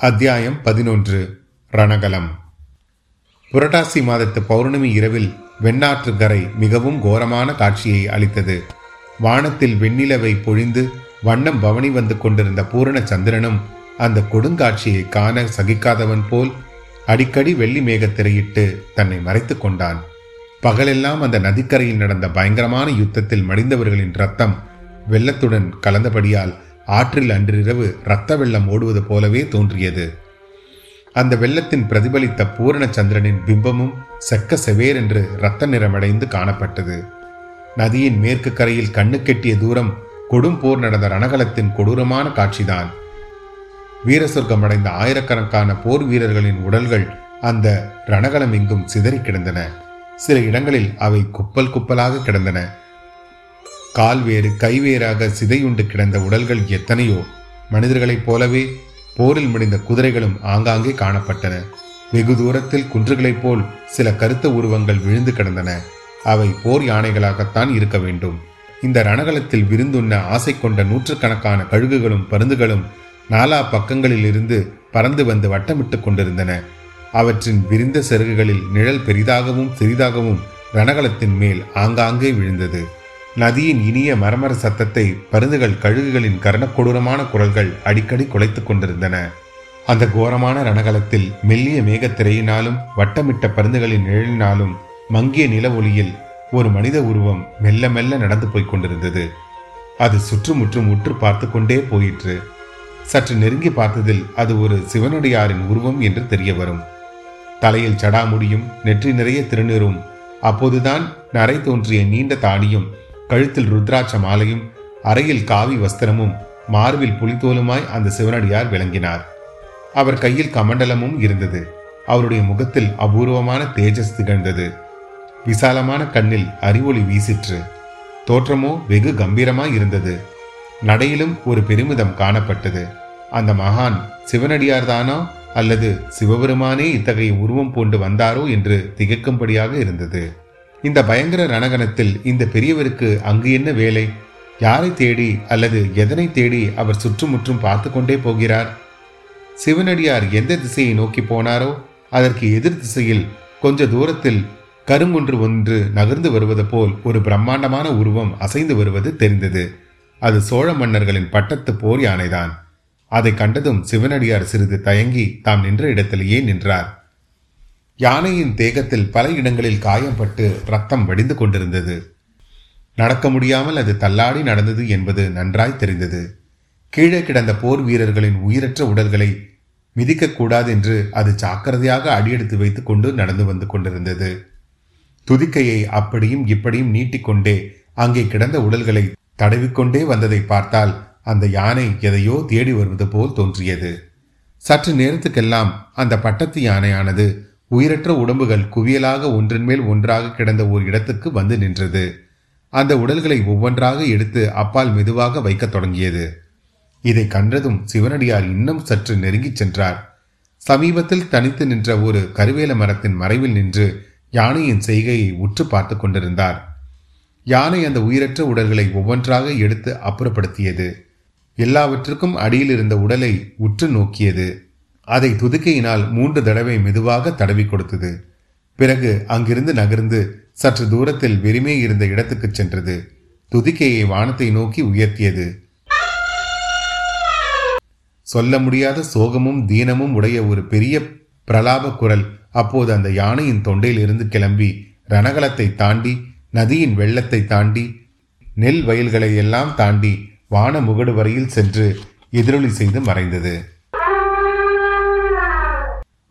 அத்தியாயம் பதினொன்று. ரணகலம். புரட்டாசி மாதத்து பௌர்ணமி இரவில் வெண்ணாற்று கரை மிகவும் கோரமான காட்சியை அளித்தது. வானத்தில் வெண்ணிலவை பொழிந்து வண்ணம் பவனி வந்து கொண்டிருந்த பூரண சந்திரனும் அந்த கொடுங்காட்சியை காண சகிக்காதவன் போல் அடிக்கடி வெள்ளி மேகத்திரையிட்டு தன்னை மறைத்து கொண்டான். பகலெல்லாம் அந்த நதிக்கரையில் நடந்த பயங்கரமான யுத்தத்தில் மடிந்தவர்களின் ரத்தம் வெள்ளத்துடன் கலந்தபடியால் ஆற்றில் அன்றிரவு இரத்த வெள்ளம் ஓடுவது போலவே தோன்றியது. அந்த வெள்ளத்தின் பிரதிபலித்த பூரண சந்திரனின் பிம்பமும் செக்க செவேர் என்று இரத்த நிறமடைந்து காணப்பட்டது. நதியின் மேற்கு கரையில் கண்ணு கெட்டிய தூரம் கொடும் போர் நடந்த ரணகலத்தின் கொடூரமான காட்சிதான். வீர சொர்க்கம் அடைந்த ஆயிரக்கணக்கான போர் வீரர்களின் உடல்கள் அந்த ரணகலம் எங்கும் சிதறி கிடந்தன. சில இடங்களில் அவை குப்பல் குப்பலாக கிடந்தன. கால் வேறு கைவேறாக சிதையுண்டு கிடந்த உடல்கள் எத்தனையோ. மனிதர்களைப் போலவே போரில் முடிந்த குதிரைகளும் ஆங்காங்கே காணப்பட்டன. வெகு தூரத்தில் குன்றுகளைப் போல் சில கருத்த உருவங்கள் விழுந்து கிடந்தன. அவை போர் யானைகளாகத்தான் இருக்க வேண்டும். இந்த ரணகலத்தில் விருந்துண்ண ஆசை கொண்ட நூற்றுக்கணக்கான கழுகுகளும் பருந்துகளும் நாலா பக்கங்களிலிருந்து பறந்து வந்து வட்டமிட்டு கொண்டிருந்தன. அவற்றின் விரிந்த செருகுகளில் நிழல் பெரிதாகவும் சிறிதாகவும் ரணகலத்தின் மேல் ஆங்காங்கே விழுந்தது. நதியின் இனிய மரமர சத்தத்தை பருந்துகள் கழுகுகளின் கர்ணக்கொடூரமான குரல்கள் அடிக்கடி குலைத்துக் கொண்டிருந்தன. அந்த கோரமான ரணகலத்தில் மெல்லிய மேகத்திரையினாலும் வட்டமிட்ட பருந்துகளின் நிழலினாலும் மங்கிய நில ஒளியில் ஒரு மனித உருவம் மெல்ல மெல்ல நடந்து போய்க் கொண்டிருந்தது. அது சுற்றுமுற்றும் உற்று பார்த்து கொண்டே போயிற்று. சற்று நெருங்கி பார்த்ததில் அது ஒரு சிவனடியாரின் உருவம் என்று தெரிய வரும். தலையில் சடாமுடியும் நெற்றி நிறைய திருநீரும் அப்போதுதான் நரை தோன்றிய நீண்ட தாடியும் கழுத்தில் ருத்ராட்ச மாலையும் அறையில் காவி வஸ்திரமும் மார்பில் புலித்தோலுமாய் அந்த சிவனடியார் விளங்கினார். அவர் கையில் கமண்டலமும் இருந்தது. அவருடைய முகத்தில் அபூர்வமான தேஜஸ் திகழ்ந்தது. விசாலமான கண்ணில் அறிவொளி வீசிற்று. தோற்றமோ வெகு கம்பீரமாய் இருந்தது. நடையிலும் ஒரு பெருமிதம் காணப்பட்டது. அந்த மகான் சிவனடியார்தானோ அல்லது சிவபெருமானே இத்தகைய உருவம் பூண்டு வந்தாரோ என்று திகைக்கும்படியாக இருந்தது. இந்த பயங்கர ரணகணத்தில் இந்த பெரியவருக்கு அங்கு என்ன வேலை? யாரை தேடி அல்லது எதனை தேடி அவர் சுற்றுமுற்றும் பார்த்து கொண்டே போகிறார்? சிவனடியார் எந்த திசையை நோக்கி போனாரோ அதற்கு எதிர் திசையில் கொஞ்ச தூரத்தில் கருங்குன்று ஒன்று நகர்ந்து வருவது போல் ஒரு பிரம்மாண்டமான உருவம் அசைந்து வருவது தெரிந்தது. அது சோழ மன்னர்களின் பட்டத்து போர் யானைதான். அதை கண்டதும் சிவனடியார் சிறிது தயங்கி தாம் நின்ற இடத்திலேயே நின்றார். யானையின் தேகத்தில் பல இடங்களில் காயம்பட்டு ரத்தம் வடிந்து கொண்டிருந்தது. நடக்க முடியாமல் அது தள்ளாடி நடந்தது என்பது நன்றாய் தெரிந்தது. கீழே கிடந்த போர் வீரர்களின் உயிரற்ற உடல்களை மிதிக்கக்கூடாது என்று அது ஜாக்கிரதையாக அடியெடுத்து வைத்துக் கொண்டு நடந்து வந்து கொண்டிருந்தது. துதிக்கையை அப்படியும் இப்படியும் நீட்டிக்கொண்டே அங்கே கிடந்த உடல்களை தடவிக்கொண்டே வந்ததை பார்த்தால் அந்த யானை எதையோ தேடி வருவது போல் தோன்றியது. சற்று நேரத்துக்கெல்லாம் அந்த பட்டத்து யானையானது உயிரற்ற உடம்புகள் குவியலாக ஒன்றின் மேல் ஒன்றாக கிடந்த ஒரு இடத்துக்கு வந்து நின்றது. அந்த உடல்களை ஒவ்வொன்றாக எடுத்து அப்பால் மெதுவாக வைக்கத் தொடங்கியது. இதை கண்டதும் சிவனடியார் இன்னும் சற்று நெருங்கிச் சென்றார். சமீபத்தில் தனித்து நின்ற ஒரு கருவேல மரத்தின் மறைவில் நின்று யானையின் செய்கையை உற்று பார்த்து கொண்டிருந்தார். யானை அந்த உயிரற்ற உடல்களை ஒவ்வொன்றாக எடுத்து அப்புறப்படுத்தியது. எல்லாவற்றுக்கும் அடியில் இருந்த உடலை உற்று நோக்கியது. அதை துதுக்கையினால் மூன்று தடவை மெதுவாக தடவி கொடுத்தது. பிறகு அங்கிருந்து நகர்ந்து சற்று தூரத்தில் வெறுமே இருந்த இடத்துக்கு சென்றது. துதிக்கையை வானத்தை நோக்கி உயர்த்தியது. சொல்ல முடியாத சோகமும் தீனமும் உடைய ஒரு பெரிய பிரலாப குரல் அப்போது அந்த யானையின் தொண்டையிலிருந்து கிளம்பி ரணகலத்தை தாண்டி நதியின் வெள்ளத்தை தாண்டி நெல் வயல்களை எல்லாம் தாண்டி வான முகடு வரையில் சென்று எதிரொலி செய்து மறைந்தது.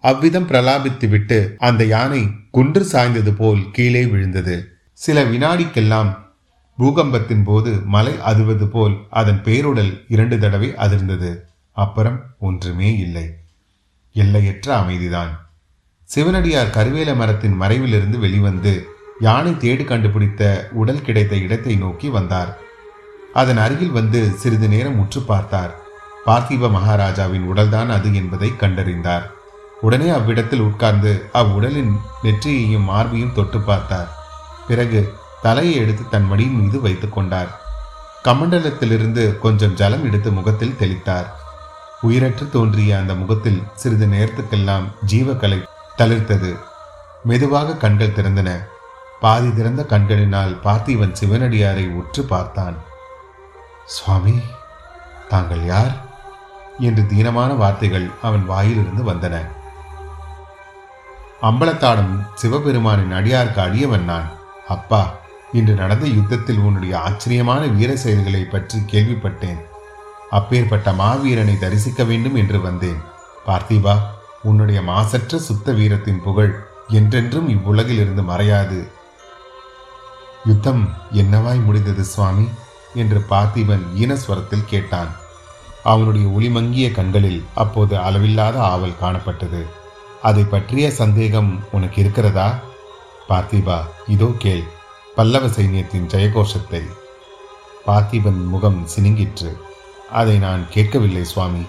அவ்விதம் பிரலாபித்துவிட்டு அந்த யானை குன்று சாய்ந்தது போல் கீழே விழுந்தது. சில வினாடிக்கெல்லாம் பூகம்பத்தின் போது மலை அதுவது போல் அதன் பேருடல் இரண்டு தடவை அதிர்ந்தது. அப்புறம் ஒன்றுமே இல்லை. எல்லையற்ற அமைதிதான். சிவனடியார் கருவேல மரத்தின் மறைவிலிருந்து வெளிவந்து யானை தேடி கண்டுபிடித்த உடல் கிடைத்த இடத்தை நோக்கி வந்தார். அதன் அருகில் வந்து சிறிது நேரம் உற்று பார்த்தார். பார்த்திப மகாராஜாவின் உடல்தான் அது என்பதை கண்டறிந்தார். உடனே அவ்விடத்தில் உட்கார்ந்து அவ்வுடலின் நெற்றியையும் மார்பையும் தொட்டு பார்த்தார். பிறகு தலையை எடுத்து தன் மடியின் மீது வைத்துக் கொண்டார். கமண்டலத்திலிருந்து கொஞ்சம் ஜலம் எடுத்து முகத்தில் தெளித்தார். உயிரற்று தோன்றிய அந்த முகத்தில் சிறிது நேரத்துக்கெல்லாம் ஜீவக்கலை தளிர்த்தது. மெதுவாக கண்கள் திறந்தன. பாதி திறந்த கண்களினால் பார்த்திவன் சிவனடியாரை உற்று பார்த்தான். சுவாமி தாங்கள் யார்? என்று தீனமான வார்த்தைகள் அவன் வாயிலிருந்து வந்தன. அம்பலத்தாடும் சிவபெருமானின் அடியார்க்கு அடியவன் நான். அப்பா இன்று நடந்த யுத்தத்தில் உன்னுடைய ஆச்சரியமான வீர செயல்களை பற்றி கேள்விப்பட்டேன். அப்பேற்பட்ட மாவீரனை தரிசிக்க வேண்டும் என்று வந்தேன். பார்த்திபா உன்னுடைய மாசற்ற சுத்த வீரத்தின் புகழ் என்றென்றும் இவ்வுலகில் இருந்து மறையாது. யுத்தம் என்னவாய் முடிந்தது சுவாமி? என்று பார்த்திபன் ஈனஸ்வரத்தில் கேட்டான். அவனுடைய ஒளிமங்கிய கண்களில் அப்போது அளவில்லாத ஆவல் காணப்பட்டது. அதை பற்றிய சந்தேகம் உனக்கு இருக்கிறதா? பார்த்திபா இதோ கேள். பல்லவ சைன்யத்தின் ஜெயகோஷத்தை. பார்த்திபன் முகம் சினுங்கிற்று. அதை நான் கேட்கவில்லை சுவாமி.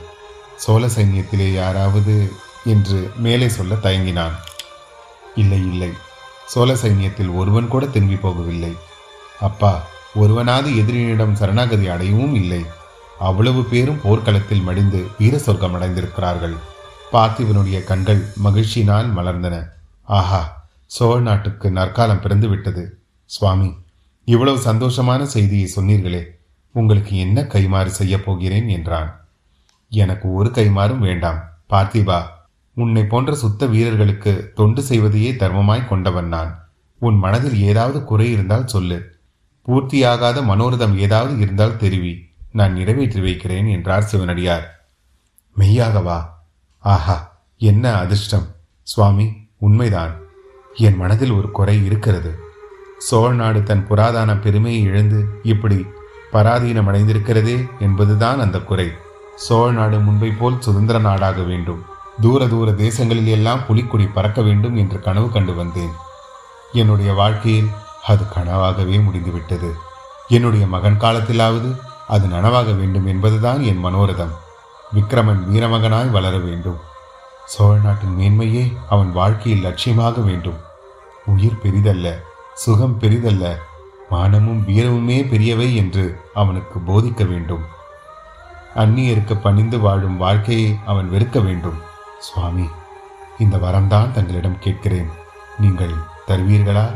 சோழ சைன்யத்திலே யாராவது என்று மேலே சொல்ல தயங்கினான். இல்லை இல்லை. சோழ சைன்யத்தில் ஒருவன் கூட திரும்பி போகவில்லை. அப்பா ஒருவனாவது எதிரியிடம் சரணாகதி அடையவும் இல்லை. அவ்வளவு பேரும் போர்க்களத்தில் மடிந்து வீர சொர்க்கம் அடைந்திருக்கிறார்கள் பார்த்திவனுடைய கண்கள் மகிழ்ச்சியினால் மலர்ந்தன. ஆஹா சோழ நாட்டுக்கு நற்காலம் பிறந்து விட்டது சுவாமி இவ்வளவு சந்தோஷமான செய்தியை சொன்னீர்களே. உங்களுக்கு என்ன கைமாறு செய்ய போகிறேன் என்றான். எனக்கு ஒரு கைமாறும் வேண்டாம். பார்த்திபா உன்னை போன்ற சுத்த வீரர்களுக்கு தொண்டு செய்வதையே தர்மமாய் கொண்டவன் நான். உன் மனதில் ஏதாவது குறை இருந்தால் சொல்லு. பூர்த்தியாகாத மனோரதம் ஏதாவது இருந்தால் தெரிவி. நான் நிறைவேற்றி வைக்கிறேன் என்றார் சிவனடியார். மெய்யாகவா ஆஹா என்ன அதிர்ஷ்டம். சுவாமி உண்மைதான். என் மனதில் ஒரு குறை இருக்கிறது. சோழ நாடு தன் புராதான பெருமையை இழந்து இப்படி பராதீனமடைந்திருக்கிறதே என்பதுதான் அந்த குறை. சோழ நாடு முன்பை போல் சுதந்திர நாடாக வேண்டும். தூர தூர தேசங்களில் எல்லாம் புலிக்குடி பறக்க வேண்டும் என்று கனவு கண்டு வந்தேன். என்னுடைய வாழ்க்கையில் அது கனவாகவே முடிந்துவிட்டது. என்னுடைய மகன் காலத்திலாவது அது நனவாக வேண்டும் என்பதுதான் என் மனோரதம். விக்ரமன் வீரமகனாய் வளர வேண்டும். சோழ நாட்டின் மேன்மையே அவன் வாழ்க்கையில் லட்சியமாக வேண்டும். உயிர் பெரிதல்ல சுகம் பெரிதல்ல மானமும் வீரமுமே பெரியவை என்று அவனுக்கு போதிக்க வேண்டும். அந்நியருக்கு பணிந்து வாழும் வாழ்க்கையை அவன் வெறுக்க வேண்டும். சுவாமி இந்த வரம்தான் தங்களிடம் கேட்கிறேன். நீங்கள் தருவீர்களா?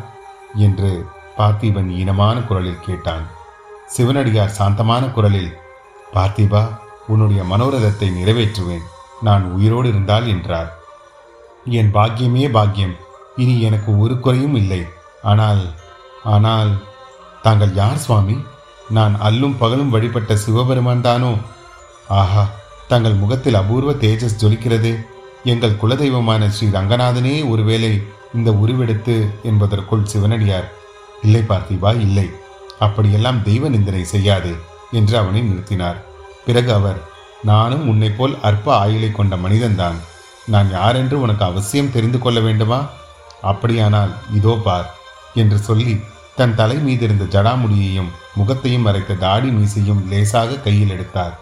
என்று பார்த்திபன் ஈனமான குரலில் கேட்டான். சிவனடியார் சாந்தமான குரலில் பார்த்திபா உன்னுடைய மனோரதத்தை நிறைவேற்றுவேன். நான் உயிரோடு இருந்தால் என்றார். என் பாக்கியமே பாக்கியம். இனி எனக்கு ஒரு குறையும் இல்லை. ஆனால் ஆனால் தாங்கள் யார் சுவாமி? நான் அல்லும் பகலும் வழிபட்ட சிவபெருமான் தானோ? ஆஹா தங்கள் முகத்தில் அபூர்வ தேஜஸ் ஜொலிக்கிறது. எங்கள் குலதெய்வமான ஸ்ரீ ரங்கநாதனே ஒருவேளை இந்த உருவெடுத்து என்பதற்குள் சிவனடியார் இல்லை பார்த்திபா இல்லை. அப்படியெல்லாம் தெய்வ நிந்தனை செய்யாதே என்று அவனை நிறுத்தினார். பிறகு அவர் நானும் உன்னை போல் அற்ப ஆயுளை கொண்ட மனிதன்தான். நான் யாரென்று உனக்கு அவசியம் தெரிந்து கொள்ள வேண்டுமா? அப்படியானால் இதோ பார் என்று சொல்லி தன் தலை மீதிருந்த ஜடாமுடியையும் முகத்தையும் மறைத்த தாடி மீசையும் லேசாக கையில் எடுத்தார்.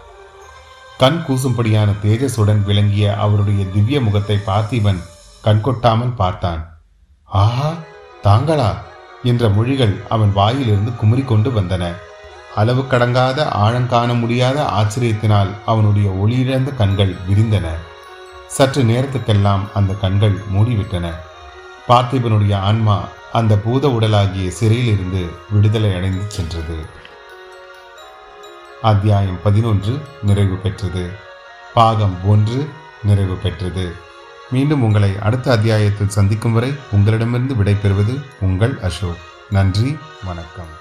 கண் கூசும்படியான தேஜஸுடன் விளங்கிய அவருடைய திவ்ய முகத்தை பார்த்திபன் கண்கொட்டாமல் பார்த்தான். ஆஹா தாங்களா? என்ற மொழிகள் அவன் வாயிலிருந்து குமரிக்கொண்டு வந்தன. அளவு கடங்காத ஆழங்காண முடியாத ஆச்சரியத்தினால் அவனுடைய ஒளியிழந்த கண்கள் விரிந்தன. சற்று நேரத்துக்கெல்லாம் அந்த கண்கள் மூடிவிட்டன. பார்த்திபனுடைய ஆன்மா அந்த பூத உடலாகிய சிறையிலிருந்து விடுதலை அடைந்து சென்றது. அத்தியாயம் பதினொன்று நிறைவு பெற்றது. பாகம் ஒன்று நிறைவு பெற்றது. மீண்டும் உங்களை அடுத்த அத்தியாயத்தில் சந்திக்கும் வரை உங்களிடமிருந்து விடைபெறுவது உங்கள் அசோக். நன்றி வணக்கம்.